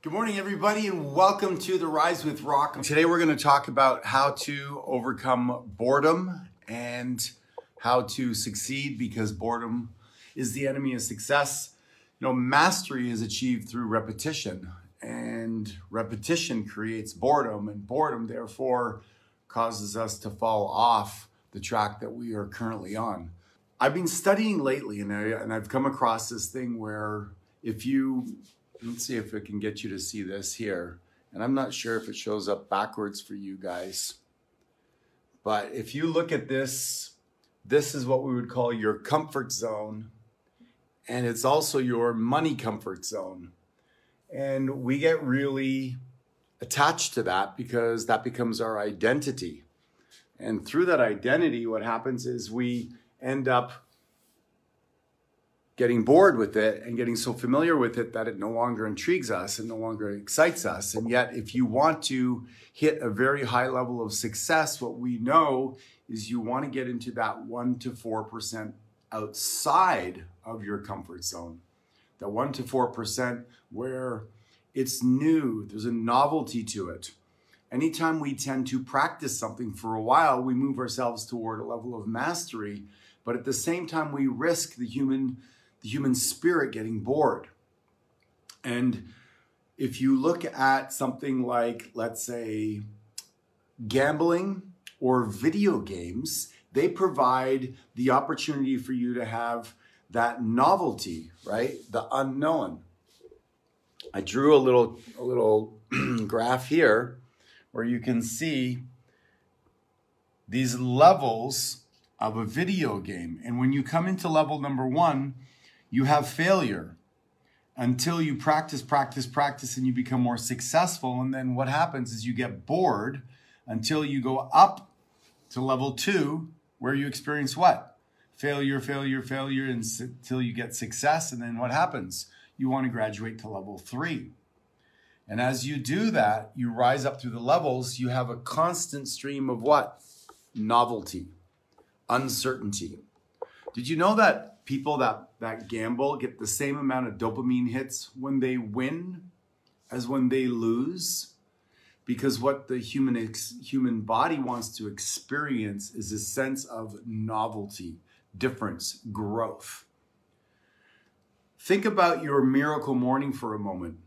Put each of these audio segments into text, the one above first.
Good morning, everybody, and welcome to the Rise with Rock. Today, we're going to talk about how to overcome boredom and how to succeed because boredom is the enemy of success. You know, mastery is achieved through repetition, and repetition creates boredom, and boredom, therefore, causes us to fall off the track that we are currently on. I've been studying lately, and, I, and I've come across this thing where if you, let's see if I can get you to see this here, and I'm not sure if it shows up backwards for you guys, but if you look at this this is what we would call your comfort zone. And it's also your money comfort zone. And we get really attached to that because that becomes our identity. And through that identity, what happens is we end up getting bored with it and getting so familiar with it that it no longer intrigues us and no longer excites us. And yet, if you want to hit a very high level of success, what we know is you want to get into that 1 to 4% outside of your comfort zone. That 1 to 4% where it's new, there's a novelty to it. Anytime we tend to practice something for a while, we move ourselves toward a level of mastery, but at the same time we risk the human the human spirit getting bored. And if you look at something like let's say gambling or video games, they provide the opportunity for you to have that novelty, right? The unknown. I drew a little a little graph here where you can see these levels of a video game. And when you come into level number 1, you have failure until you practice practice practice and you become more successful and then what happens is you get bored until you go up to level two, where you experience what? Failure, failure, failure until you get success. And then what happens? You want to graduate to level three. And as you do that, you rise up through the levels, you have a constant stream of what? Novelty, uncertainty. Did you know that people that, that gamble get the same amount of dopamine hits when they win as when they lose? because what the human ex- human body wants to experience is a sense of novelty, difference, growth. Think about your miracle morning for a moment.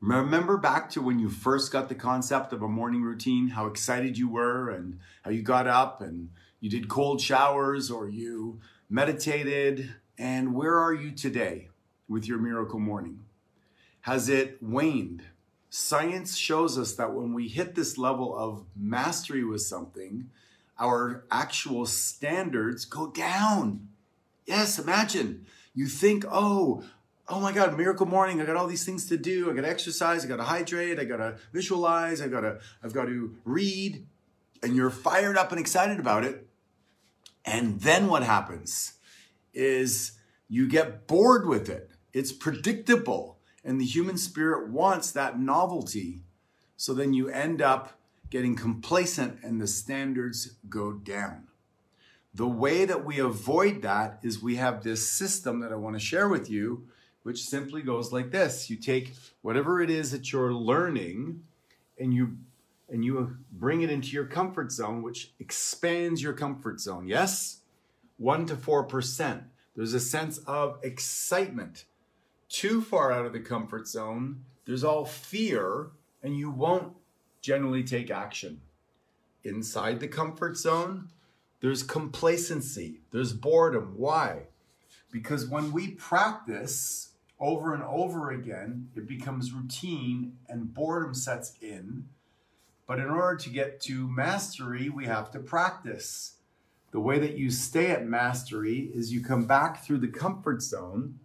Remember back to when you first got the concept of a morning routine, how excited you were and how you got up and you did cold showers or you meditated. And where are you today with your miracle morning? Has it waned? Science shows us that when we hit this level of mastery with something, our actual standards go down. Yes, imagine you think, oh, oh my God, miracle morning. I got all these things to do. I got to exercise. I got to hydrate. I got to visualize. I got to, I've got to read. And you're fired up and excited about it. And then what happens is you get bored with it. It's predictable. And the human spirit wants that novelty. So then you end up getting complacent and the standards go down. The way that we avoid that is we have this system that I want to share with you, which simply goes like this. You take whatever it is that you're learning and you and you bring it into your comfort zone, which expands your comfort zone. Yes? 1 to 4%. There's a sense of excitement too far out of the comfort zone, there's all fear, and you won't generally take action. Inside the comfort zone, there's complacency, there's boredom. Why? Because when we practice over and over again, it becomes routine and boredom sets in. But in order to get to mastery, we have to practice. The way that you stay at mastery is you come back through the comfort zone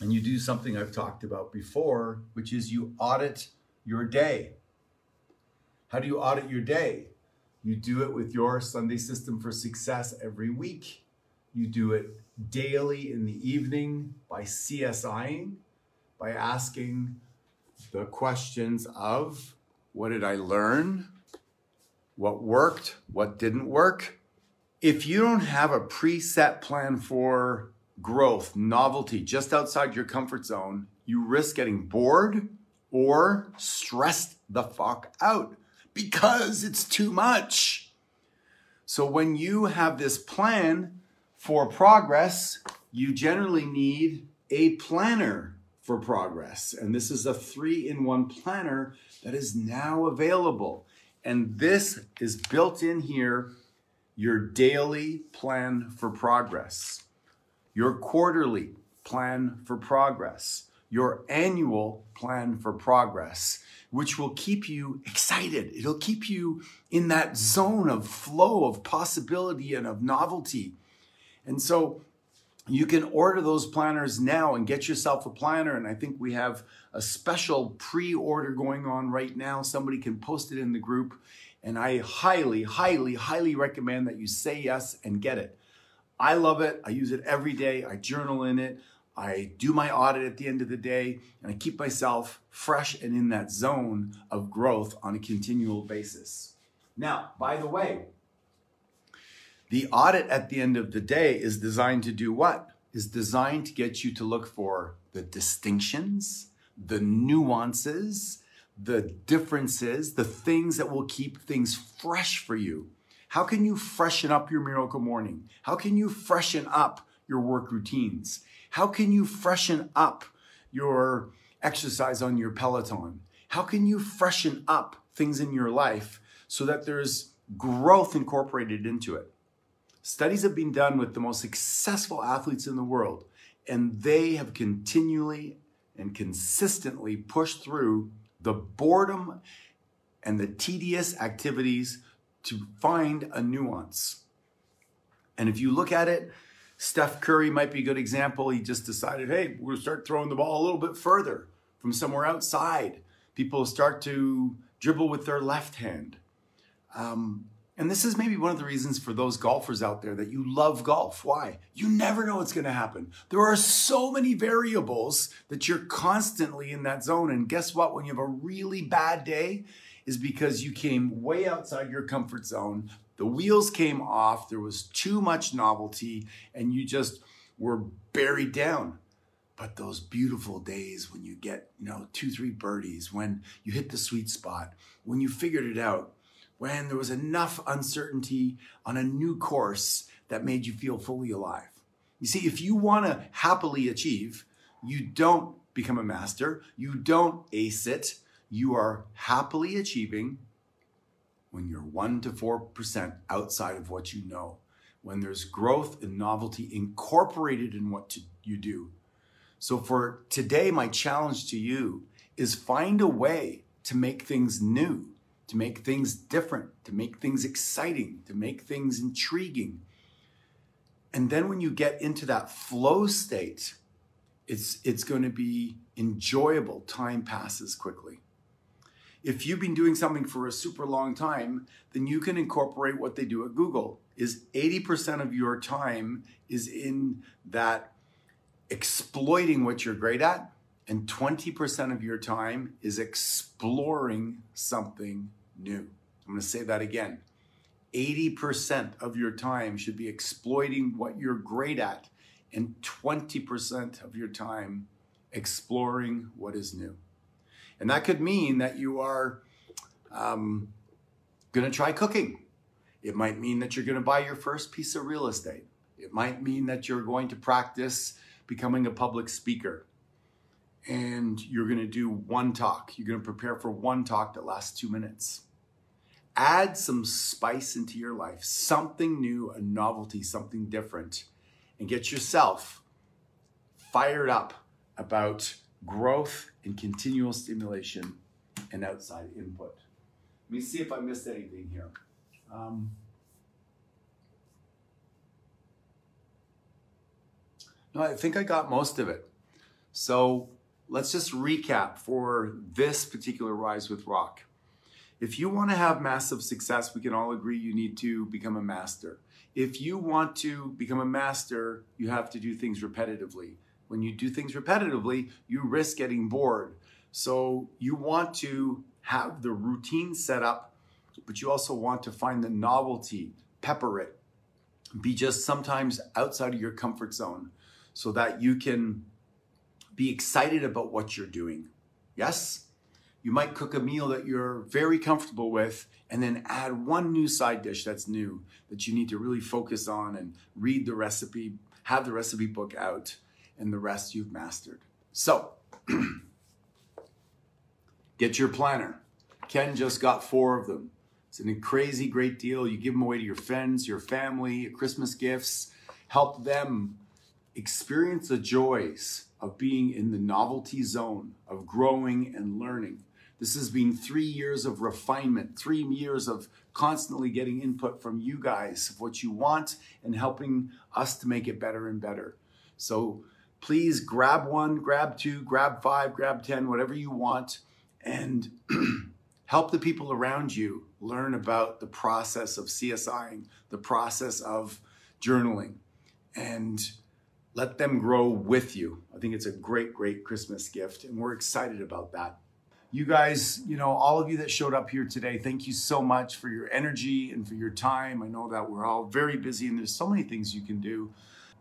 and you do something I've talked about before, which is you audit your day. How do you audit your day? You do it with your Sunday System for Success every week. You do it daily in the evening by CSIing, by asking the questions of what did I learn? What worked? What didn't work? If you don't have a preset plan for growth, novelty, just outside your comfort zone, you risk getting bored or stressed the fuck out because it's too much. So when you have this plan for progress, you generally need a planner for progress. And this is a three in one planner that is now available. And this is built in here your daily plan for progress, your quarterly plan for progress, your annual plan for progress, which will keep you excited. It'll keep you in that zone of flow, of possibility, and of novelty. And so you can order those planners now and get yourself a planner. And I think we have a special pre order going on right now. Somebody can post it in the group. And I highly, highly, highly recommend that you say yes and get it. I love it. I use it every day. I journal in it. I do my audit at the end of the day and I keep myself fresh and in that zone of growth on a continual basis. Now, by the way, the audit at the end of the day is designed to do what? Is designed to get you to look for the distinctions, the nuances, the differences, the things that will keep things fresh for you. How can you freshen up your miracle morning? How can you freshen up your work routines? How can you freshen up your exercise on your Peloton? How can you freshen up things in your life so that there's growth incorporated into it? Studies have been done with the most successful athletes in the world, and they have continually and consistently pushed through the boredom and the tedious activities to find a nuance. And if you look at it, Steph Curry might be a good example. He just decided, hey, we're to start throwing the ball a little bit further from somewhere outside. People start to dribble with their left hand. Um, and this is maybe one of the reasons for those golfers out there that you love golf. Why? You never know what's going to happen. There are so many variables that you're constantly in that zone. And guess what? When you have a really bad day, is because you came way outside your comfort zone, the wheels came off, there was too much novelty, and you just were buried down. But those beautiful days when you get, you know, two, three birdies, when you hit the sweet spot, when you figured it out, when there was enough uncertainty on a new course that made you feel fully alive. You see, if you want to happily achieve, you don't become a master, you don't ace it, you are happily achieving when you're 1 to 4% outside of what you know, when there's growth and novelty incorporated in what to, you do. So, for today, my challenge to you is find a way to make things new, to make things different, to make things exciting, to make things intriguing. And then when you get into that flow state, it's, it's going to be enjoyable. Time passes quickly. If you've been doing something for a super long time, then you can incorporate what they do at Google. Is 80% of your time is in that exploiting what you're great at and 20% of your time is exploring something new. I'm going to say that again. 80% of your time should be exploiting what you're great at and 20% of your time exploring what is new. And that could mean that you are um, going to try cooking. It might mean that you're going to buy your first piece of real estate. It might mean that you're going to practice becoming a public speaker. And you're going to do one talk. You're going to prepare for one talk that lasts two minutes. Add some spice into your life, something new, a novelty, something different, and get yourself fired up about growth and continual stimulation and outside input. Let me see if I missed anything here. Um, no, I think I got most of it. So let's just recap for this particular Rise with Rock. If you want to have massive success, we can all agree you need to become a master. If you want to become a master, you have to do things repetitively. When you do things repetitively, you risk getting bored. So you want to have the routine set up, but you also want to find the novelty, pepper it, be just sometimes outside of your comfort zone so that you can be excited about what you're doing. Yes? You might cook a meal that you're very comfortable with and then add one new side dish that's new that you need to really focus on and read the recipe, have the recipe book out, and the rest you've mastered. So, get your planner. Ken just got four of them. It's a crazy great deal. You give them away to your friends, your family, your Christmas gifts. Help them experience the joys of being in the novelty zone, of growing and learning. This has been three years of refinement, three years of constantly getting input from you guys of what you want and helping us to make it better and better. So please grab one, grab two, grab five, grab 10, whatever you want, and help the people around you learn about the process of CSIing, the process of journaling, and let them grow with you. I think it's a great, great Christmas gift, and we're excited about that you guys, you know, all of you that showed up here today, thank you so much for your energy and for your time. I know that we're all very busy and there's so many things you can do,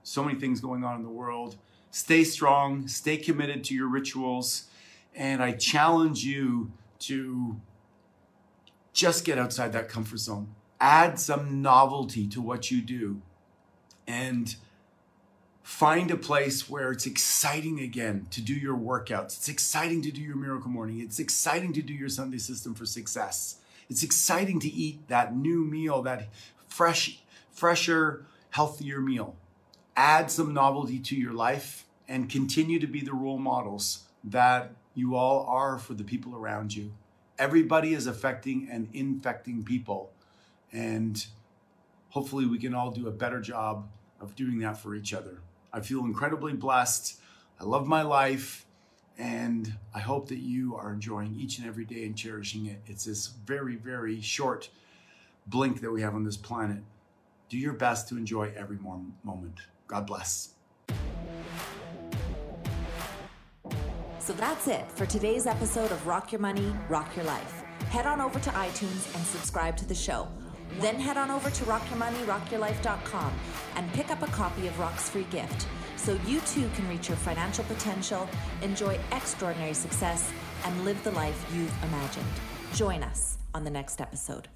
so many things going on in the world. Stay strong, stay committed to your rituals, and I challenge you to just get outside that comfort zone. Add some novelty to what you do. And find a place where it's exciting again to do your workouts. It's exciting to do your miracle morning. It's exciting to do your Sunday system for success. It's exciting to eat that new meal, that fresh, fresher, healthier meal. Add some novelty to your life and continue to be the role models that you all are for the people around you. Everybody is affecting and infecting people. And hopefully, we can all do a better job of doing that for each other. I feel incredibly blessed. I love my life. And I hope that you are enjoying each and every day and cherishing it. It's this very, very short blink that we have on this planet. Do your best to enjoy every moment. God bless. So that's it for today's episode of Rock Your Money, Rock Your Life. Head on over to iTunes and subscribe to the show. Then head on over to rockyourmoneyrockyourlife.com and pick up a copy of Rock's free gift so you too can reach your financial potential, enjoy extraordinary success, and live the life you've imagined. Join us on the next episode.